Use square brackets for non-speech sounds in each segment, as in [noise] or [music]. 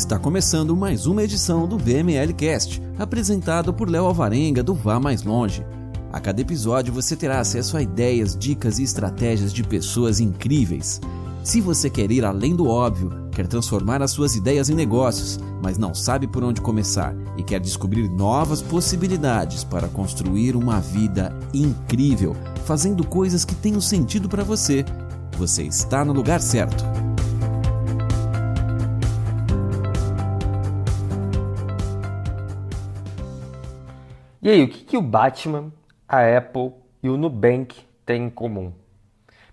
Está começando mais uma edição do VML Cast, apresentado por Léo Alvarenga do Vá Mais Longe. A cada episódio você terá acesso a ideias, dicas e estratégias de pessoas incríveis. Se você quer ir além do óbvio, quer transformar as suas ideias em negócios, mas não sabe por onde começar e quer descobrir novas possibilidades para construir uma vida incrível, fazendo coisas que tenham sentido para você, você está no lugar certo. E aí, o que, que o Batman, a Apple e o Nubank têm em comum?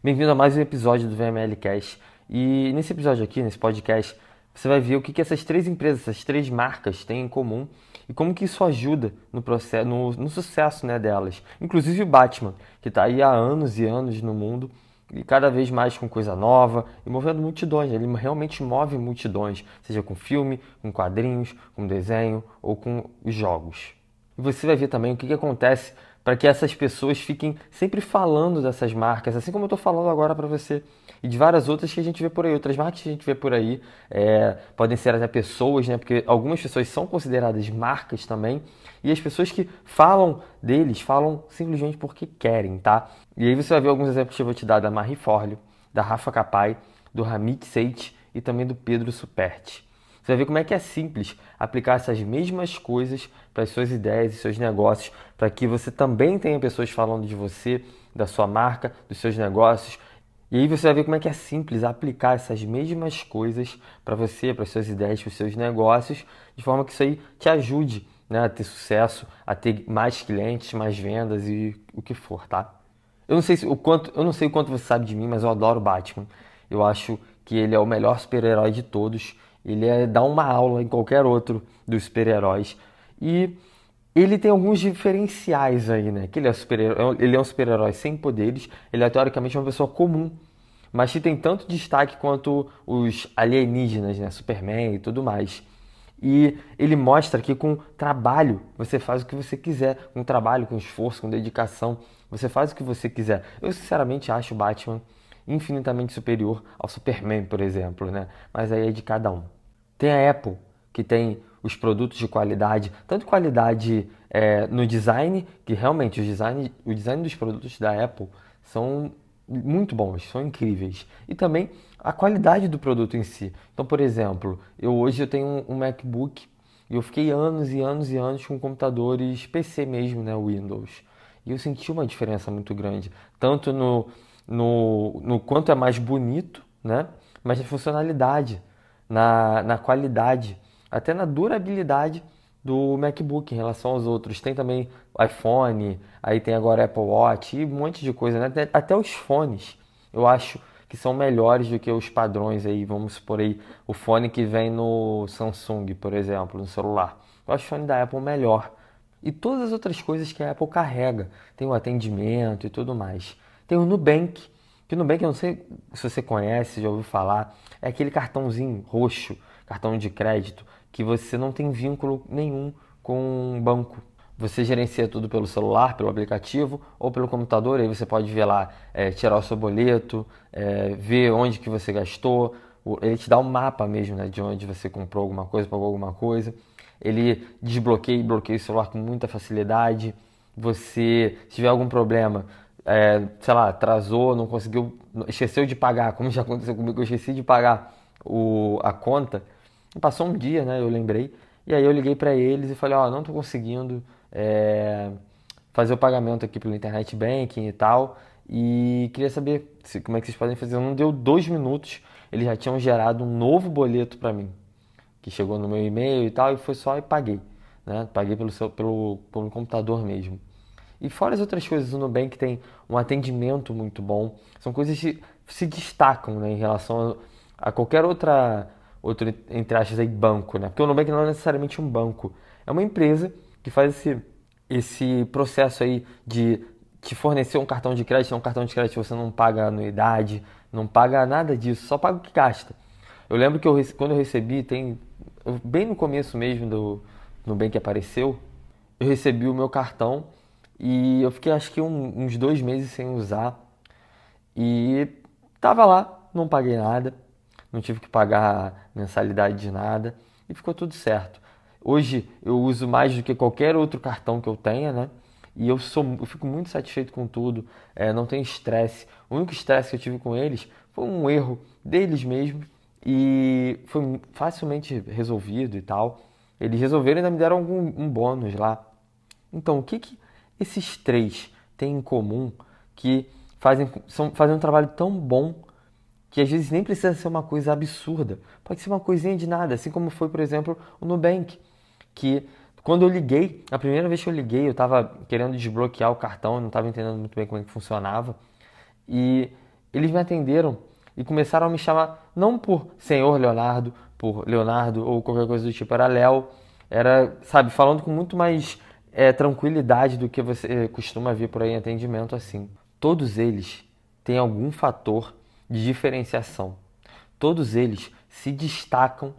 Bem-vindo a mais um episódio do VML Cash. E nesse episódio aqui, nesse podcast, você vai ver o que, que essas três empresas, essas três marcas têm em comum e como que isso ajuda no, processo, no, no sucesso né, delas. Inclusive o Batman, que está aí há anos e anos no mundo e cada vez mais com coisa nova e movendo multidões. Ele realmente move multidões, seja com filme, com quadrinhos, com desenho ou com jogos. E você vai ver também o que, que acontece para que essas pessoas fiquem sempre falando dessas marcas, assim como eu estou falando agora para você, e de várias outras que a gente vê por aí, outras marcas que a gente vê por aí, é, podem ser até pessoas, né? Porque algumas pessoas são consideradas marcas também, e as pessoas que falam deles falam simplesmente porque querem, tá? E aí você vai ver alguns exemplos que eu vou te dar da Marie Forleo, da Rafa Capai, do Ramit Seit e também do Pedro Superti. Você vai ver como é que é simples aplicar essas mesmas coisas para as suas ideias e seus negócios, para que você também tenha pessoas falando de você, da sua marca, dos seus negócios. E aí você vai ver como é que é simples aplicar essas mesmas coisas para você, para as suas ideias, para os seus negócios, de forma que isso aí te ajude né, a ter sucesso, a ter mais clientes, mais vendas e o que for, tá? Eu não sei se, o quanto, eu não sei o quanto você sabe de mim, mas eu adoro Batman. Eu acho que ele é o melhor super-herói de todos ele é, dá uma aula em qualquer outro dos super-heróis. E ele tem alguns diferenciais aí, né? Que ele é, super ele é um super-herói sem poderes, ele é teoricamente uma pessoa comum, mas que tem tanto destaque quanto os alienígenas, né? Superman e tudo mais. E ele mostra que com trabalho você faz o que você quiser, com trabalho, com esforço, com dedicação, você faz o que você quiser. Eu sinceramente acho o Batman infinitamente superior ao Superman, por exemplo, né? Mas aí é de cada um. Tem a Apple, que tem os produtos de qualidade, tanto qualidade é, no design, que realmente os design, o design dos produtos da Apple são muito bons, são incríveis. E também a qualidade do produto em si. Então, por exemplo, eu hoje eu tenho um MacBook e eu fiquei anos e anos e anos com computadores PC mesmo, né, Windows. E eu senti uma diferença muito grande, tanto no, no, no quanto é mais bonito, né, mas na funcionalidade na, na qualidade, até na durabilidade do MacBook em relação aos outros. Tem também iPhone, aí tem agora Apple Watch e um monte de coisa, né? Até os fones, eu acho que são melhores do que os padrões aí, vamos supor aí, o fone que vem no Samsung, por exemplo, no celular. Eu acho o fone da Apple melhor. E todas as outras coisas que a Apple carrega, tem o atendimento e tudo mais. Tem o Nubank, que o Nubank, eu não sei se você conhece, já ouviu falar, é aquele cartãozinho roxo, cartão de crédito, que você não tem vínculo nenhum com um banco. Você gerencia tudo pelo celular, pelo aplicativo ou pelo computador. Aí você pode ver lá, é, tirar o seu boleto, é, ver onde que você gastou. Ele te dá um mapa mesmo né, de onde você comprou alguma coisa, pagou alguma coisa. Ele desbloqueia e bloqueia o celular com muita facilidade. Você, se tiver algum problema, é, sei lá, atrasou, não conseguiu, esqueceu de pagar, como já aconteceu comigo, eu esqueci de pagar o, a conta. Passou um dia, né? Eu lembrei. E aí eu liguei para eles e falei, ó, oh, não tô conseguindo é, fazer o pagamento aqui pelo internet banking e tal. E queria saber se, como é que vocês podem fazer. Não deu dois minutos, eles já tinham gerado um novo boleto para mim, que chegou no meu e-mail e tal, e foi só e paguei. Né? Paguei pelo, seu, pelo, pelo computador mesmo. E fora as outras coisas, o Nubank tem um atendimento muito bom. São coisas que se destacam né, em relação a, a qualquer outra, outro, entre aspas, aí, banco. Né? Porque o Nubank não é necessariamente um banco. É uma empresa que faz esse, esse processo aí de te fornecer um cartão de crédito. Um cartão de crédito você não paga anuidade, não paga nada disso, só paga o que gasta. Eu lembro que eu, quando eu recebi, tem bem no começo mesmo do Nubank apareceu, eu recebi o meu cartão e eu fiquei acho que um, uns dois meses sem usar. E tava lá, não paguei nada, não tive que pagar mensalidade de nada. e ficou tudo certo. Hoje eu uso mais do que qualquer outro cartão que eu tenha, né? E eu, sou, eu fico muito satisfeito com tudo, é, não tem estresse. O único estresse que eu tive com eles foi um erro deles mesmo e foi facilmente resolvido e tal. Eles resolveram e ainda me deram algum, um bônus lá. Então, o que, que esses três têm em comum que fazem, são, fazem um trabalho tão bom que às vezes nem precisa ser uma coisa absurda. Pode ser uma coisinha de nada, assim como foi, por exemplo, o Nubank, que quando eu liguei, a primeira vez que eu liguei, eu estava querendo desbloquear o cartão, não estava entendendo muito bem como é que funcionava. E eles me atenderam e começaram a me chamar não por Senhor Leonardo, por Leonardo ou qualquer coisa do tipo, era Léo, era, sabe, falando com muito mais é, tranquilidade do que você costuma ver por aí em atendimento assim. Todos eles têm algum fator de diferenciação. Todos eles se destacam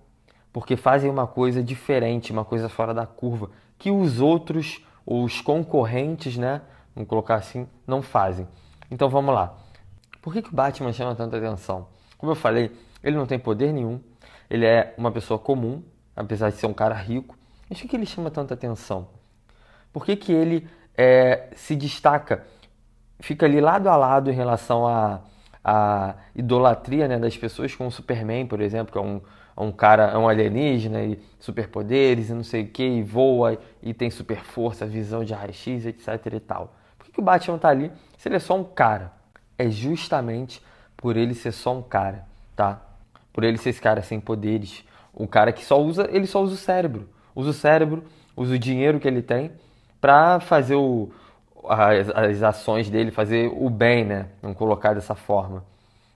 porque fazem uma coisa diferente, uma coisa fora da curva, que os outros, os concorrentes, né, vamos colocar assim, não fazem. Então vamos lá. Por que, que o Batman chama tanta atenção? Como eu falei, ele não tem poder nenhum, ele é uma pessoa comum, apesar de ser um cara rico. Mas por que ele chama tanta atenção? Por que, que ele é, se destaca, fica ali lado a lado em relação à idolatria né, das pessoas com o Superman, por exemplo, que é um, é um cara, é um alienígena e superpoderes e não sei o que, e voa e tem super força, visão de raio-x, etc e tal. Por que, que o Batman está ali se ele é só um cara? É justamente por ele ser só um cara, tá? por ele ser esse cara sem poderes, um cara que só usa, ele só usa o cérebro, usa o cérebro, usa o dinheiro que ele tem para fazer o, as, as, ações dele, fazer o bem, né? Vamos colocar dessa forma.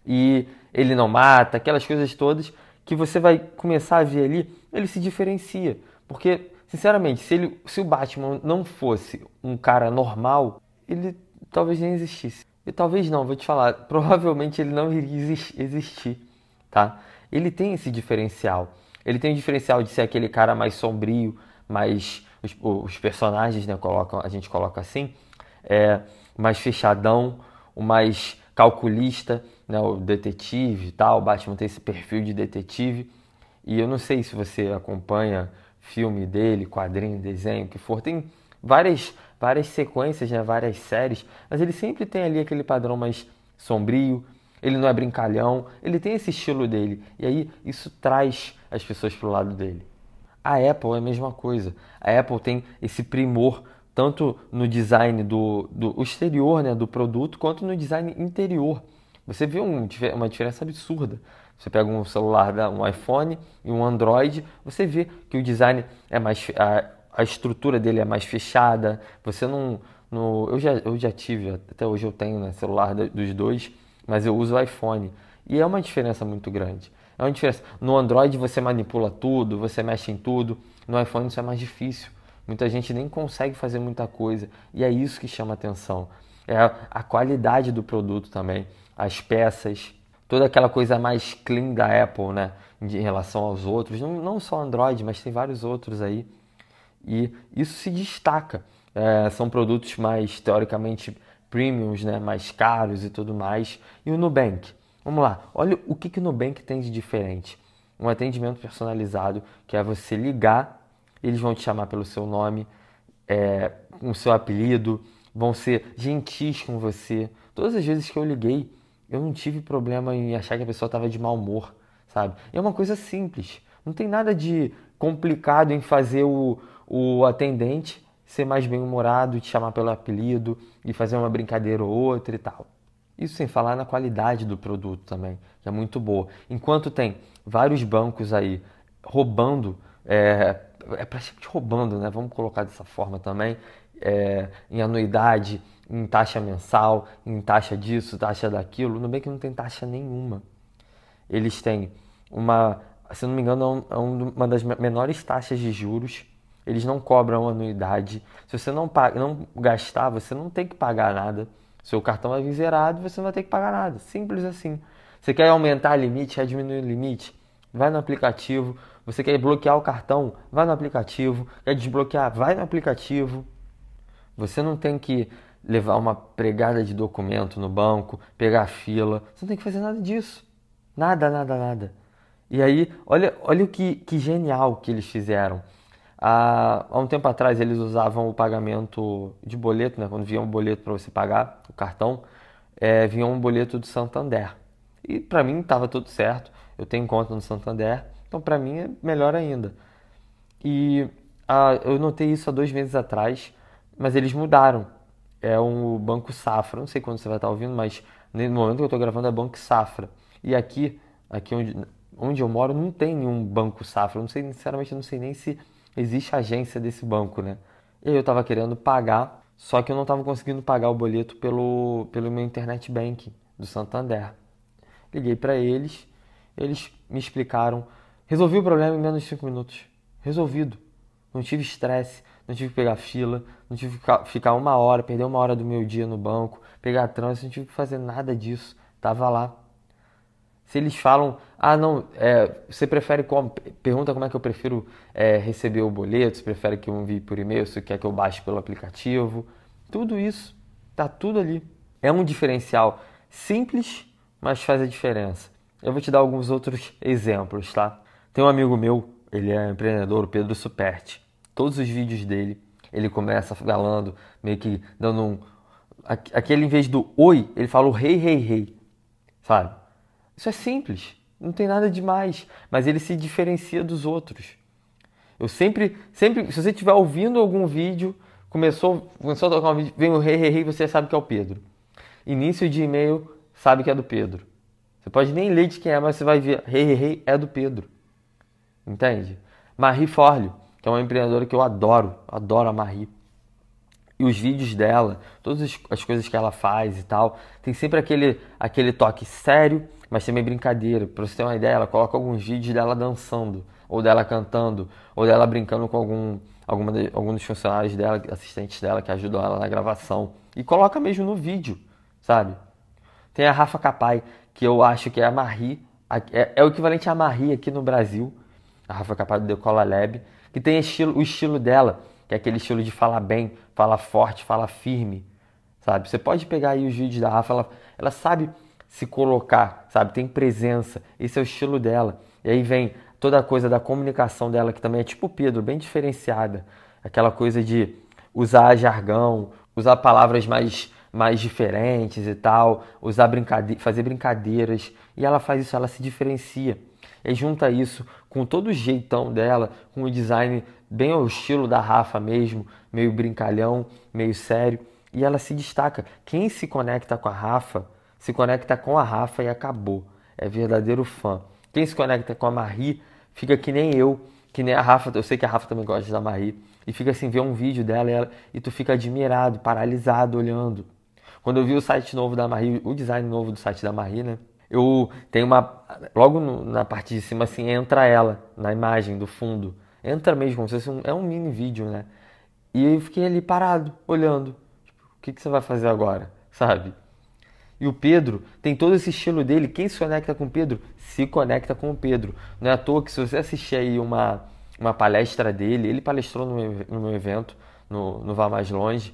E ele não mata, aquelas coisas todas que você vai começar a ver ali, ele se diferencia, porque sinceramente, se ele, se o Batman não fosse um cara normal, ele talvez nem existisse. E talvez não, vou te falar, [laughs] provavelmente ele não iria existir, tá? ele tem esse diferencial. Ele tem o diferencial de ser aquele cara mais sombrio, mais os, os personagens, né, colocam, a gente coloca assim, é, mais fechadão, o mais calculista, né, o detetive e tal. O Batman tem esse perfil de detetive. E eu não sei se você acompanha filme dele, quadrinho, desenho, o que for. Tem várias, várias sequências, né, várias séries, mas ele sempre tem ali aquele padrão mais sombrio, ele não é brincalhão, ele tem esse estilo dele. E aí isso traz as pessoas para o lado dele. A Apple é a mesma coisa. A Apple tem esse primor tanto no design do, do exterior né, do produto quanto no design interior. Você vê um, uma diferença absurda. Você pega um celular, um iPhone e um Android, você vê que o design é mais. A, a estrutura dele é mais fechada. Você não. No, eu, já, eu já tive, até hoje eu tenho né, celular dos dois mas eu uso o iPhone. E é uma diferença muito grande. É uma diferença. No Android você manipula tudo, você mexe em tudo. No iPhone isso é mais difícil. Muita gente nem consegue fazer muita coisa. E é isso que chama atenção. É a qualidade do produto também, as peças, toda aquela coisa mais clean da Apple, né? Em relação aos outros. Não, não só Android, mas tem vários outros aí. E isso se destaca. É, são produtos mais teoricamente premiums, né, mais caros e tudo mais. E o Nubank? Vamos lá, olha o que, que o Nubank tem de diferente. Um atendimento personalizado, que é você ligar, eles vão te chamar pelo seu nome, é, com o seu apelido, vão ser gentis com você. Todas as vezes que eu liguei, eu não tive problema em achar que a pessoa estava de mau humor, sabe? é uma coisa simples. Não tem nada de complicado em fazer o, o atendente ser mais bem-humorado, te chamar pelo apelido e fazer uma brincadeira ou outra e tal. Isso sem falar na qualidade do produto também, que é muito boa. Enquanto tem vários bancos aí roubando, é, é praticamente roubando, né? Vamos colocar dessa forma também, é, em anuidade, em taxa mensal, em taxa disso, taxa daquilo. Bem que não tem taxa nenhuma. Eles têm uma, se não me engano, é, é uma das menores taxas de juros eles não cobram anuidade. Se você não, paga, não gastar, você não tem que pagar nada. Seu cartão vai vir zerado e você não vai ter que pagar nada. Simples assim. Você quer aumentar o limite, quer diminuir o limite? Vai no aplicativo. Você quer bloquear o cartão? Vai no aplicativo. Quer desbloquear? Vai no aplicativo. Você não tem que levar uma pregada de documento no banco, pegar fila. Você não tem que fazer nada disso. Nada, nada, nada. E aí, olha, olha o que, que genial que eles fizeram. Há, há um tempo atrás eles usavam o pagamento de boleto, né? quando vinha um boleto para você pagar, o cartão, é, vinha um boleto do Santander. E para mim estava tudo certo, eu tenho conta no Santander, então para mim é melhor ainda. E ah, eu notei isso há dois meses atrás, mas eles mudaram. É um Banco Safra, não sei quando você vai estar ouvindo, mas no momento que eu estou gravando é Banco Safra. E aqui, aqui onde, onde eu moro, não tem nenhum Banco Safra. Eu não sei, sinceramente, não sei nem se existe agência desse banco, né? E eu estava querendo pagar, só que eu não estava conseguindo pagar o boleto pelo, pelo meu internet banking do Santander. Liguei para eles, eles me explicaram, resolvi o problema em menos de 5 minutos. Resolvido. Não tive estresse, não tive que pegar fila, não tive que ficar uma hora, perder uma hora do meu dia no banco, pegar trânsito, não tive que fazer nada disso. Tava lá. Se eles falam, ah, não, é, você prefere como? Pergunta como é que eu prefiro é, receber o boleto, se prefere que eu envie por e-mail, se quer que eu baixe pelo aplicativo. Tudo isso, tá tudo ali. É um diferencial simples, mas faz a diferença. Eu vou te dar alguns outros exemplos, tá? Tem um amigo meu, ele é empreendedor, o Pedro Superti. Todos os vídeos dele, ele começa falando, meio que dando um. Aquele em vez do oi, ele fala o rei, rei, rei. Sabe? Isso é simples, não tem nada demais, mas ele se diferencia dos outros. Eu sempre, sempre, se você estiver ouvindo algum vídeo, começou, começou a tocar um vídeo, vem o rei, rei, rei, você sabe que é o Pedro. Início de e-mail, sabe que é do Pedro. Você pode nem ler de quem é, mas você vai ver, rei, rei, rei, é do Pedro. Entende? Marie Forleo, que é uma empreendedora que eu adoro, adoro a Marie. E os vídeos dela, todas as coisas que ela faz e tal, tem sempre aquele, aquele toque sério, mas também brincadeira. Pra você ter uma ideia, ela coloca alguns vídeos dela dançando, ou dela cantando, ou dela brincando com algum, alguma de, algum dos funcionários dela, assistentes dela que ajudam ela na gravação. E coloca mesmo no vídeo, sabe? Tem a Rafa Capai, que eu acho que é a Marie, é, é o equivalente a Marie aqui no Brasil, a Rafa Capai do Decola Lab, que tem estilo, o estilo dela, que é aquele estilo de falar bem, falar forte, falar firme, sabe? Você pode pegar aí os vídeos da Rafa, ela, ela sabe se colocar, sabe? Tem presença, esse é o estilo dela. E aí vem toda a coisa da comunicação dela, que também é tipo Pedro, bem diferenciada. Aquela coisa de usar jargão, usar palavras mais mais diferentes e tal, usar brincade fazer brincadeiras, e ela faz isso, ela se diferencia. E junta isso com todo o jeitão dela, com o design bem ao estilo da Rafa mesmo, meio brincalhão, meio sério, e ela se destaca. Quem se conecta com a Rafa, se conecta com a Rafa e acabou. É verdadeiro fã. Quem se conecta com a Marie, fica que nem eu, que nem a Rafa, eu sei que a Rafa também gosta da Marie, e fica assim, vê um vídeo dela e, ela, e tu fica admirado, paralisado olhando. Quando eu vi o site novo da Marie, o design novo do site da Marie, né? Eu tenho uma. Logo no, na parte de cima, assim, entra ela na imagem do fundo. Entra mesmo, como se fosse um, é um mini vídeo, né? E eu fiquei ali parado, olhando. Tipo, o que, que você vai fazer agora? Sabe? E o Pedro tem todo esse estilo dele. Quem se conecta com o Pedro se conecta com o Pedro. Não é à toa que se você assistir aí uma, uma palestra dele, ele palestrou no no meu evento, no, no Vá Mais Longe.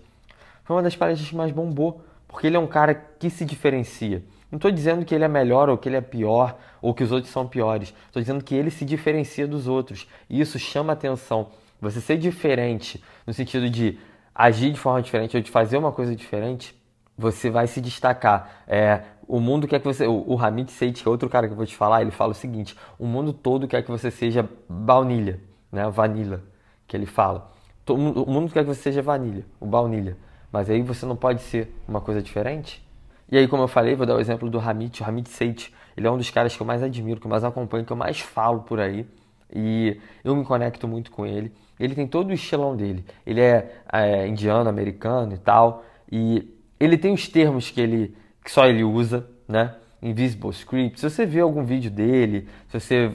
Foi uma das palestras que mais bombou porque ele é um cara que se diferencia. Não estou dizendo que ele é melhor ou que ele é pior ou que os outros são piores. Estou dizendo que ele se diferencia dos outros. E isso chama atenção. Você ser diferente no sentido de agir de forma diferente ou de fazer uma coisa diferente, você vai se destacar. É, o mundo quer que você. O, o Hamid Seit, que é outro cara que eu vou te falar, ele fala o seguinte: o mundo todo quer que você seja baunilha, né? Vanilla, que ele fala. O mundo quer que você seja vanilha, o baunilha. Mas aí você não pode ser uma coisa diferente? E aí, como eu falei, vou dar o exemplo do Hamid, o Hamid Seit. Ele é um dos caras que eu mais admiro, que eu mais acompanho, que eu mais falo por aí. E eu me conecto muito com ele. Ele tem todo o estilão dele. Ele é, é indiano, americano e tal. E ele tem os termos que ele que só ele usa, né? Invisible Script. Se você ver algum vídeo dele, se você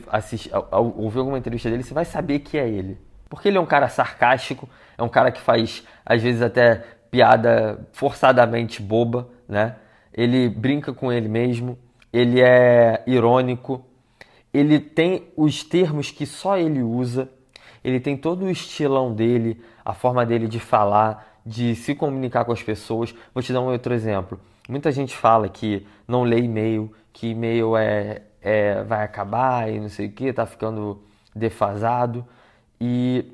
ouvir alguma entrevista dele, você vai saber que é ele. Porque ele é um cara sarcástico, é um cara que faz, às vezes, até piada forçadamente boba, né? Ele brinca com ele mesmo, ele é irônico, ele tem os termos que só ele usa, ele tem todo o estilão dele, a forma dele de falar, de se comunicar com as pessoas. Vou te dar um outro exemplo. Muita gente fala que não lê e-mail, que e-mail é, é, vai acabar e não sei o que, tá ficando defasado. E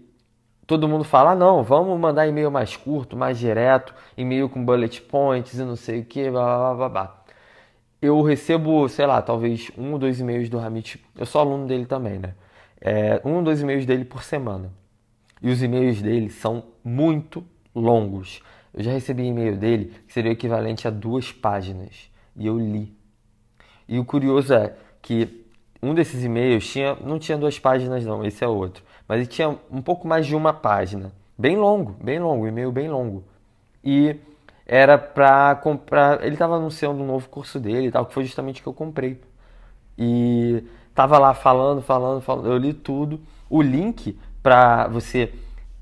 todo mundo fala: ah, não, vamos mandar e-mail mais curto, mais direto, e-mail com bullet points e não sei o que, blá blá blá blá. Eu recebo, sei lá, talvez um ou dois e-mails do Hamid, eu sou aluno dele também, né? É, um ou dois e-mails dele por semana. E os e-mails dele são muito longos. Eu já recebi e-mail dele que seria o equivalente a duas páginas. E eu li. E o curioso é que um desses e-mails tinha, não tinha duas páginas não, esse é outro. Mas ele tinha um pouco mais de uma página. Bem longo, bem longo, e-mail bem longo. E era para comprar, ele estava anunciando um novo curso dele e tal, que foi justamente o que eu comprei. E tava lá falando, falando, falando, eu li tudo. O link para você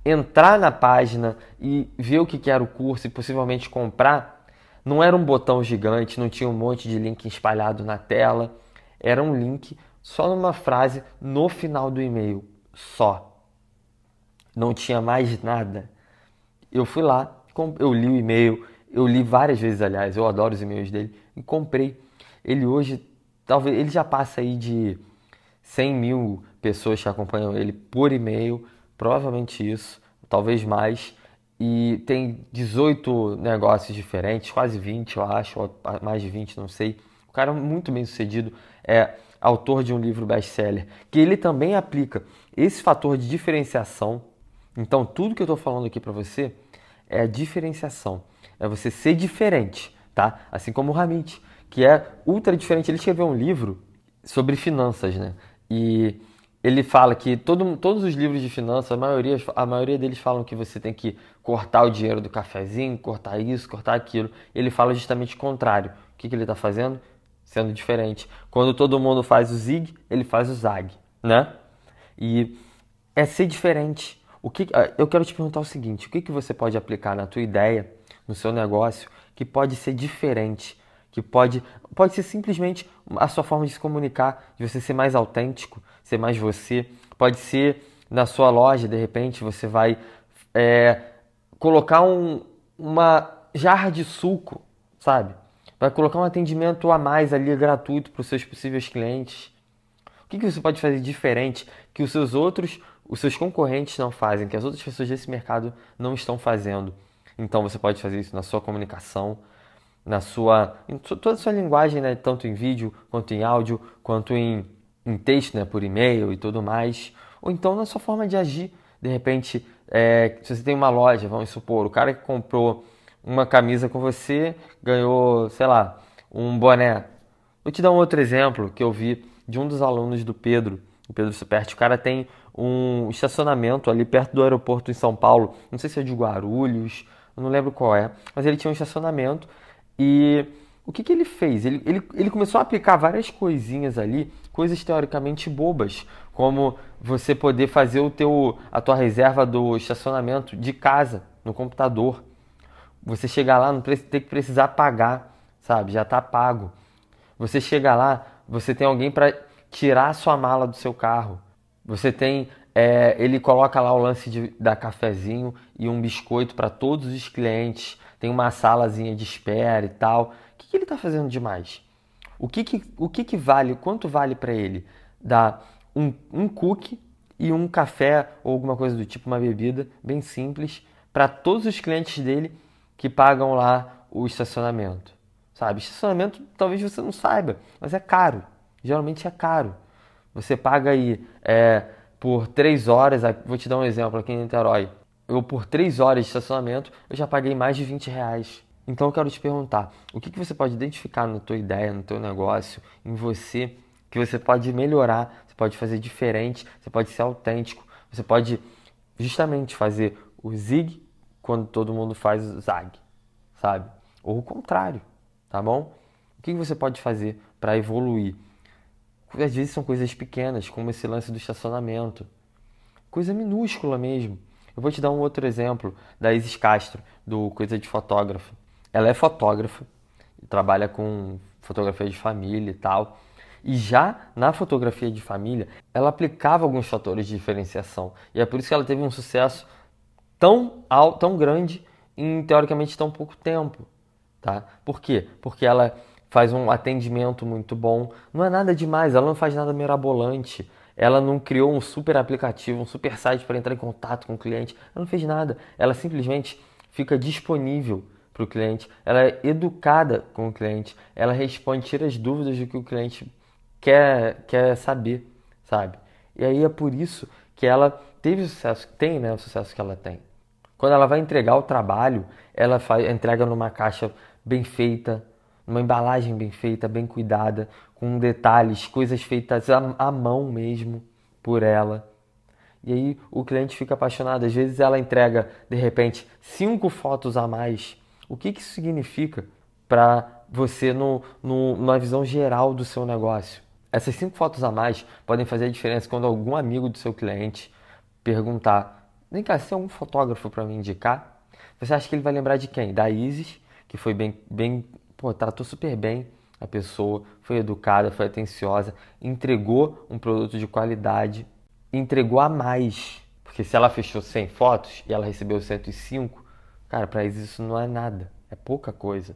entrar na página e ver o que era o curso e possivelmente comprar, não era um botão gigante, não tinha um monte de link espalhado na tela, era um link só numa frase no final do e-mail, só. Não tinha mais nada. Eu fui lá, eu li o e-mail, eu li várias vezes, aliás, eu adoro os e-mails dele, e comprei. Ele hoje, talvez, ele já passa aí de 100 mil pessoas que acompanham ele por e-mail, provavelmente isso, talvez mais. E tem 18 negócios diferentes, quase 20, eu acho, mais de 20, não sei. O cara muito bem sucedido, é autor de um livro best-seller, que ele também aplica esse fator de diferenciação. Então, tudo que eu estou falando aqui para você é diferenciação, é você ser diferente, tá? Assim como o Ramit, que é ultra diferente. Ele escreveu um livro sobre finanças, né? E ele fala que todo, todos os livros de finanças, a maioria, a maioria deles falam que você tem que cortar o dinheiro do cafezinho, cortar isso, cortar aquilo. Ele fala justamente o contrário. O que, que ele está fazendo? Sendo diferente. Quando todo mundo faz o zig, ele faz o zag, né? E é ser diferente. O que, ah, eu quero te perguntar o seguinte: o que, que você pode aplicar na tua ideia, no seu negócio, que pode ser diferente que pode, pode ser simplesmente a sua forma de se comunicar, de você ser mais autêntico, ser mais você. Pode ser na sua loja, de repente, você vai é, colocar um, uma jarra de suco, sabe? Vai colocar um atendimento a mais ali gratuito para os seus possíveis clientes. O que, que você pode fazer diferente que os seus outros, os seus concorrentes não fazem, que as outras pessoas desse mercado não estão fazendo? Então você pode fazer isso na sua comunicação, na sua em toda a sua linguagem, né, tanto em vídeo quanto em áudio, quanto em, em texto, né, por e-mail e tudo mais, ou então na sua forma de agir. De repente, é, se você tem uma loja, vamos supor, o cara que comprou uma camisa com você ganhou, sei lá, um boné. Vou te dar um outro exemplo que eu vi de um dos alunos do Pedro, o Pedro Superti. O cara tem um estacionamento ali perto do aeroporto em São Paulo, não sei se é de Guarulhos, não lembro qual é, mas ele tinha um estacionamento e o que, que ele fez? Ele, ele, ele começou a aplicar várias coisinhas ali, coisas teoricamente bobas, como você poder fazer o teu, a tua reserva do estacionamento de casa, no computador. Você chegar lá, não tem que precisar pagar, sabe? Já está pago. Você chega lá, você tem alguém para tirar a sua mala do seu carro. Você tem, é, ele coloca lá o lance de, da cafezinho e um biscoito para todos os clientes tem uma salazinha de espera e tal. O que, que ele está fazendo demais? O que, que, o que, que vale, quanto vale para ele dar um, um cookie e um café ou alguma coisa do tipo, uma bebida bem simples, para todos os clientes dele que pagam lá o estacionamento? Sabe, estacionamento talvez você não saiba, mas é caro. Geralmente é caro. Você paga aí é, por três horas, vou te dar um exemplo aqui em Niterói, eu por 3 horas de estacionamento, eu já paguei mais de 20 reais. Então eu quero te perguntar, o que, que você pode identificar na tua ideia, no teu negócio, em você, que você pode melhorar, você pode fazer diferente, você pode ser autêntico, você pode justamente fazer o zig quando todo mundo faz o zag, sabe? Ou o contrário, tá bom? O que, que você pode fazer para evoluir? Às vezes são coisas pequenas, como esse lance do estacionamento. Coisa minúscula mesmo eu vou te dar um outro exemplo da Isis Castro, do Coisa de Fotógrafo. Ela é fotógrafa, trabalha com fotografia de família e tal. E já na fotografia de família, ela aplicava alguns fatores de diferenciação. E é por isso que ela teve um sucesso tão alto, tão grande em teoricamente tão pouco tempo, tá? Por quê? Porque ela faz um atendimento muito bom. Não é nada demais, ela não faz nada mirabolante. Ela não criou um super aplicativo, um super site para entrar em contato com o cliente. Ela não fez nada. Ela simplesmente fica disponível para o cliente. Ela é educada com o cliente. Ela responde, tira as dúvidas do que o cliente quer, quer saber, sabe? E aí é por isso que ela teve o sucesso, tem né, o sucesso que ela tem. Quando ela vai entregar o trabalho, ela faz, entrega numa caixa bem feita, numa embalagem bem feita, bem cuidada, com detalhes, coisas feitas à, à mão mesmo por ela. E aí o cliente fica apaixonado. Às vezes ela entrega, de repente, cinco fotos a mais. O que, que isso significa para você no, no, numa visão geral do seu negócio? Essas cinco fotos a mais podem fazer a diferença quando algum amigo do seu cliente perguntar: Vem cá, você tem algum fotógrafo para me indicar? Você acha que ele vai lembrar de quem? Da Isis, que foi bem, bem pô, tratou super bem a pessoa, foi educada, foi atenciosa, entregou um produto de qualidade, entregou a mais. Porque se ela fechou 100 fotos e ela recebeu 105, cara, para isso não é nada, é pouca coisa.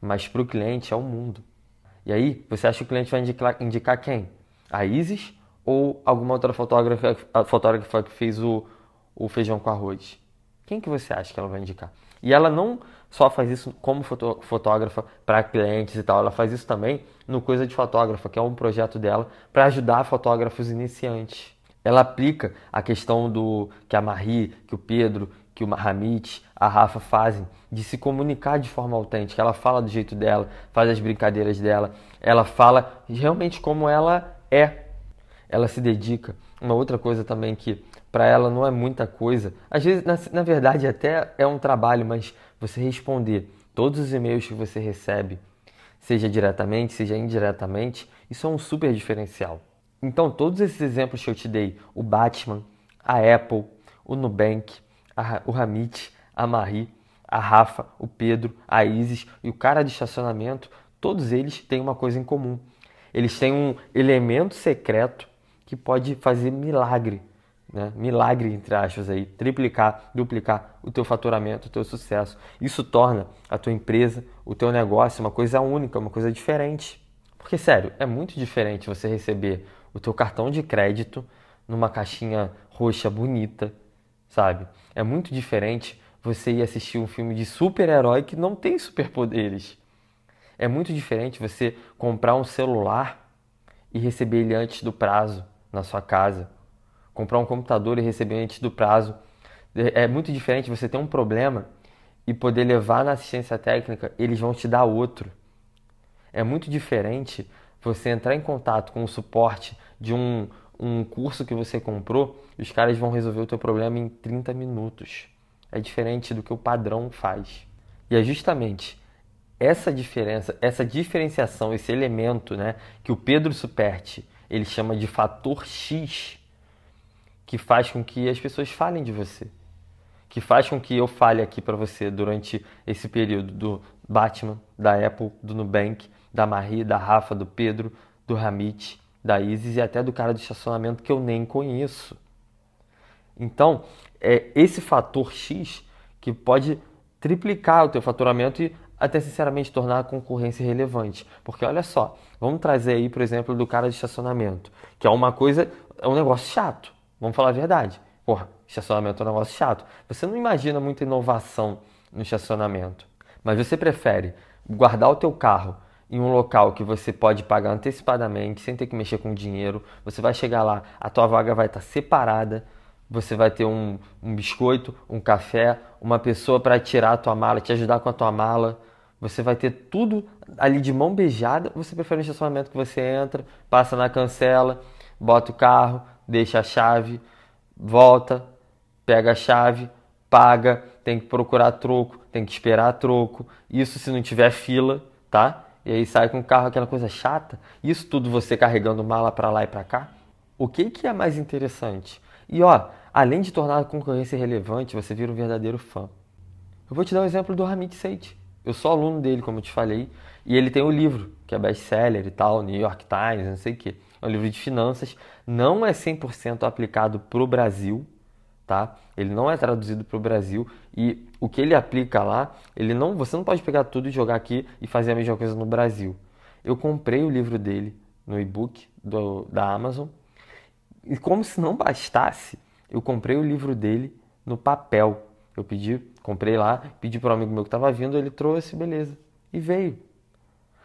Mas para o cliente é o mundo. E aí, você acha que o cliente vai indicar, indicar quem? A Isis ou alguma outra fotógrafa, fotógrafa que fez o, o feijão com arroz? Quem que você acha que ela vai indicar? E ela não só faz isso como fotógrafa para clientes e tal, ela faz isso também no Coisa de Fotógrafa, que é um projeto dela para ajudar fotógrafos iniciantes. Ela aplica a questão do que a Marie, que o Pedro, que o Hamid, a Rafa fazem de se comunicar de forma autêntica. Ela fala do jeito dela, faz as brincadeiras dela, ela fala realmente como ela é. Ela se dedica. Uma outra coisa também que para ela não é muita coisa, às vezes na, na verdade até é um trabalho, mas você responder todos os e-mails que você recebe, seja diretamente, seja indiretamente, isso é um super diferencial. Então, todos esses exemplos que eu te dei, o Batman, a Apple, o Nubank, a, o Hamid, a Marie, a Rafa, o Pedro, a Isis e o cara de estacionamento, todos eles têm uma coisa em comum. Eles têm um elemento secreto que pode fazer milagre né? milagre, entre aspas, aí, triplicar, duplicar o teu faturamento, o teu sucesso. Isso torna a tua empresa, o teu negócio uma coisa única, uma coisa diferente. Porque, sério, é muito diferente você receber o teu cartão de crédito numa caixinha roxa bonita, sabe? É muito diferente você ir assistir um filme de super-herói que não tem superpoderes. É muito diferente você comprar um celular e receber ele antes do prazo na sua casa comprar um computador e receber antes do prazo. É muito diferente você ter um problema e poder levar na assistência técnica, eles vão te dar outro. É muito diferente você entrar em contato com o suporte de um, um curso que você comprou e os caras vão resolver o teu problema em 30 minutos. É diferente do que o padrão faz. E é justamente essa diferença, essa diferenciação, esse elemento né, que o Pedro Superti ele chama de fator X que faz com que as pessoas falem de você. Que faz com que eu fale aqui para você durante esse período do Batman, da Apple, do Nubank, da Marie, da Rafa, do Pedro, do Hamid, da Isis e até do cara do estacionamento que eu nem conheço. Então, é esse fator X que pode triplicar o teu faturamento e até sinceramente tornar a concorrência relevante. Porque olha só, vamos trazer aí, por exemplo, do cara de estacionamento, que é uma coisa, é um negócio chato. Vamos falar a verdade. Porra, estacionamento é um negócio chato. Você não imagina muita inovação no estacionamento. Mas você prefere guardar o teu carro em um local que você pode pagar antecipadamente, sem ter que mexer com dinheiro. Você vai chegar lá, a tua vaga vai estar separada. Você vai ter um, um biscoito, um café, uma pessoa para tirar a tua mala, te ajudar com a tua mala. Você vai ter tudo ali de mão beijada. Você prefere um estacionamento que você entra, passa na cancela, bota o carro, deixa a chave, volta, pega a chave, paga, tem que procurar troco, tem que esperar troco. Isso se não tiver fila, tá? E aí sai com o carro aquela coisa chata. Isso tudo você carregando mala para lá e para cá. O que, que é mais interessante? E ó, além de tornar a concorrência relevante, você vira um verdadeiro fã. Eu vou te dar o um exemplo do Hamid Seid. Eu sou aluno dele, como eu te falei, e ele tem o um livro, que é best-seller e tal, New York Times, não sei o quê é um livro de finanças, não é 100% aplicado para o Brasil, tá? Ele não é traduzido para o Brasil e o que ele aplica lá, ele não, você não pode pegar tudo e jogar aqui e fazer a mesma coisa no Brasil. Eu comprei o livro dele no e-book da Amazon e como se não bastasse, eu comprei o livro dele no papel. Eu pedi, comprei lá, pedi para um amigo meu que estava vindo, ele trouxe, beleza, e veio.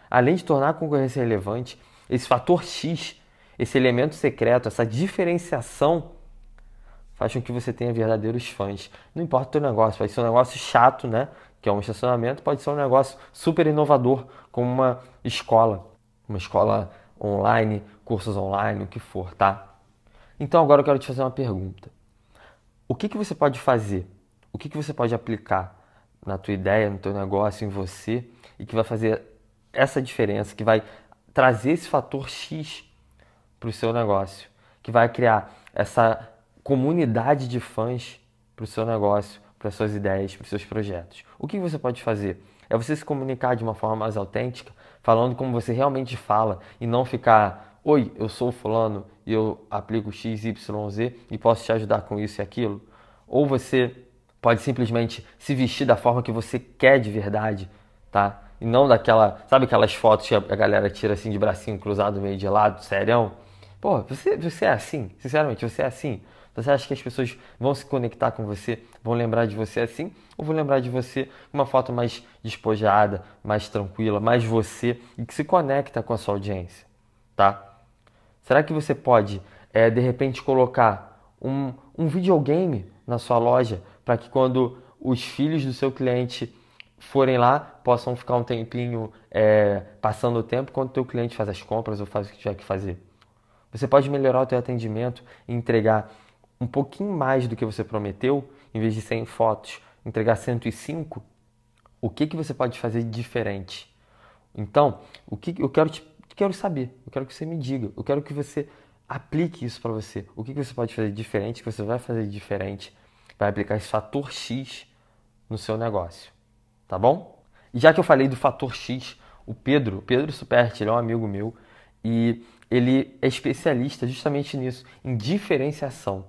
Além de tornar a concorrência relevante, esse fator X, esse elemento secreto, essa diferenciação faz com que você tenha verdadeiros fãs. Não importa o teu negócio, pode ser um negócio chato, né? Que é um estacionamento, pode ser um negócio super inovador, como uma escola, uma escola online, cursos online, o que for, tá? Então agora eu quero te fazer uma pergunta. O que, que você pode fazer? O que, que você pode aplicar na tua ideia, no teu negócio, em você e que vai fazer essa diferença, que vai trazer esse fator X para o seu negócio, que vai criar essa comunidade de fãs para o seu negócio, para as suas ideias, para os seus projetos. O que você pode fazer? É você se comunicar de uma forma mais autêntica, falando como você realmente fala e não ficar, oi, eu sou fulano e eu aplico X, Y, Z e posso te ajudar com isso e aquilo. Ou você pode simplesmente se vestir da forma que você quer de verdade, tá? E não daquela, sabe aquelas fotos que a galera tira assim de bracinho cruzado meio de lado, serião? Pô, você, você é assim, sinceramente, você é assim. Você acha que as pessoas vão se conectar com você, vão lembrar de você assim? Ou vão lembrar de você com uma foto mais despojada, mais tranquila, mais você e que se conecta com a sua audiência, tá? Será que você pode, é, de repente, colocar um, um videogame na sua loja para que quando os filhos do seu cliente forem lá, possam ficar um tempinho é, passando o tempo quando o teu cliente faz as compras ou faz o que tiver que fazer? Você pode melhorar o teu atendimento e entregar um pouquinho mais do que você prometeu, em vez de 100 fotos, entregar 105, o que, que você pode fazer diferente? Então, o que eu quero, te, quero saber, eu quero que você me diga, eu quero que você aplique isso para você. O que, que você pode fazer diferente, que você vai fazer diferente, vai aplicar esse fator X no seu negócio, tá bom? E já que eu falei do fator X, o Pedro, o Pedro Superti, ele é um amigo meu e ele é especialista justamente nisso, em diferenciação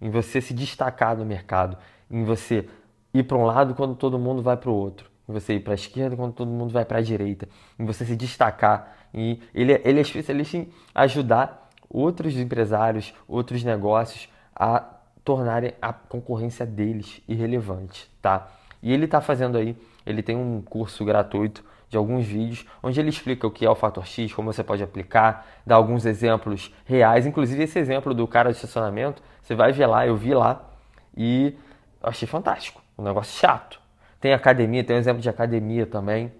em você se destacar no mercado, em você ir para um lado quando todo mundo vai para o outro, em você ir para a esquerda quando todo mundo vai para a direita, em você se destacar. E ele, é, ele é especialista em ajudar outros empresários, outros negócios a tornarem a concorrência deles irrelevante, tá? E ele está fazendo aí, ele tem um curso gratuito de alguns vídeos onde ele explica o que é o fator X, como você pode aplicar, dá alguns exemplos reais, inclusive esse exemplo do cara de estacionamento, você vai ver lá, eu vi lá e achei fantástico, um negócio chato. Tem academia, tem um exemplo de academia também.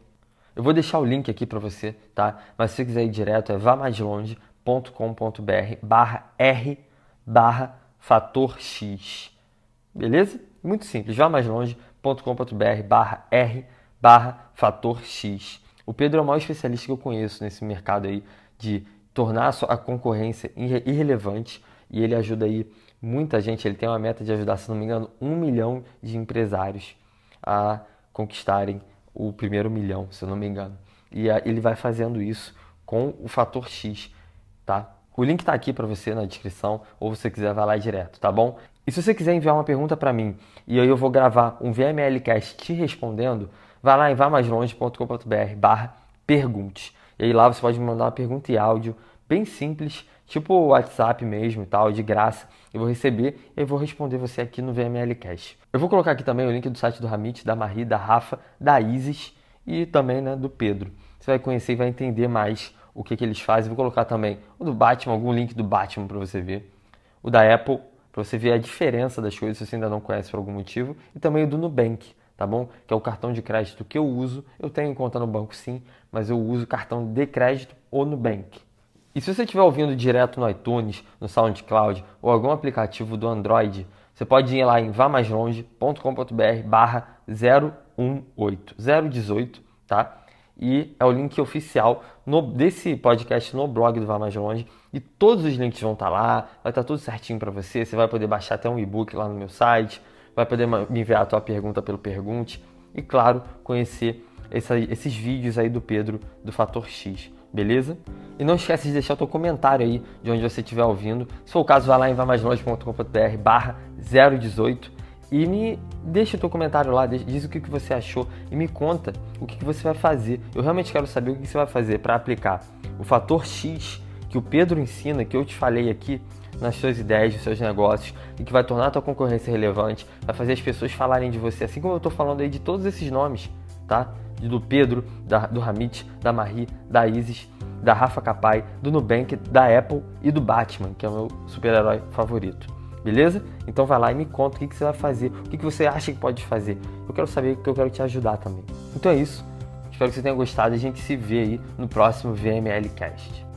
Eu vou deixar o link aqui para você, tá? Mas se você quiser ir direto é vamaslonge.com.br barra R barra fator X. Beleza? Muito simples, vamaslonge.com.br barra R barra fator X. O Pedro é o maior especialista que eu conheço nesse mercado aí de tornar a concorrência irrelevante e ele ajuda aí muita gente. Ele tem uma meta de ajudar, se não me engano, um milhão de empresários a conquistarem o primeiro milhão, se não me engano. E ele vai fazendo isso com o fator X, tá? O link está aqui para você na descrição, ou se você quiser vai lá direto, tá bom? E se você quiser enviar uma pergunta para mim e aí eu vou gravar um VMLcast te respondendo, Vai lá em vamaslonge.com.br barra pergunte. E aí lá você pode me mandar uma pergunta em áudio, bem simples, tipo WhatsApp mesmo e tal, de graça. Eu vou receber e eu vou responder você aqui no VML Cash. Eu vou colocar aqui também o link do site do Ramit, da Marie, da Rafa, da Isis e também né, do Pedro. Você vai conhecer e vai entender mais o que, que eles fazem. Vou colocar também o do Batman, algum link do Batman para você ver. O da Apple, para você ver a diferença das coisas se você ainda não conhece por algum motivo. E também o do Nubank tá bom? Que é o cartão de crédito que eu uso. Eu tenho conta no banco sim, mas eu uso cartão de crédito ou no Bank. E se você estiver ouvindo direto no iTunes, no SoundCloud ou algum aplicativo do Android, você pode ir lá em vamaslonge.com.br barra 018, 018, tá? E é o link oficial no, desse podcast no blog do Vá Mais Longe. E todos os links vão estar tá lá, vai estar tá tudo certinho para você. Você vai poder baixar até um e-book lá no meu site vai poder me enviar a tua pergunta pelo Pergunte e, claro, conhecer essa, esses vídeos aí do Pedro do Fator X, beleza? E não esquece de deixar o teu comentário aí de onde você estiver ouvindo. Se for o caso, vai lá em vamaslonge.com.br barra 018 e me deixa o teu comentário lá, diz o que você achou e me conta o que você vai fazer. Eu realmente quero saber o que você vai fazer para aplicar o fator X que o Pedro ensina, que eu te falei aqui nas suas ideias, nos seus negócios e que vai tornar a tua concorrência relevante, vai fazer as pessoas falarem de você, assim como eu estou falando aí de todos esses nomes, tá? Do Pedro, da, do Hamid, da Marie, da Isis, da Rafa Capai, do Nubank, da Apple e do Batman, que é o meu super-herói favorito. Beleza? Então vai lá e me conta o que, que você vai fazer, o que, que você acha que pode fazer. Eu quero saber que eu quero te ajudar também. Então é isso. Espero que você tenha gostado a gente se vê aí no próximo VML Cast.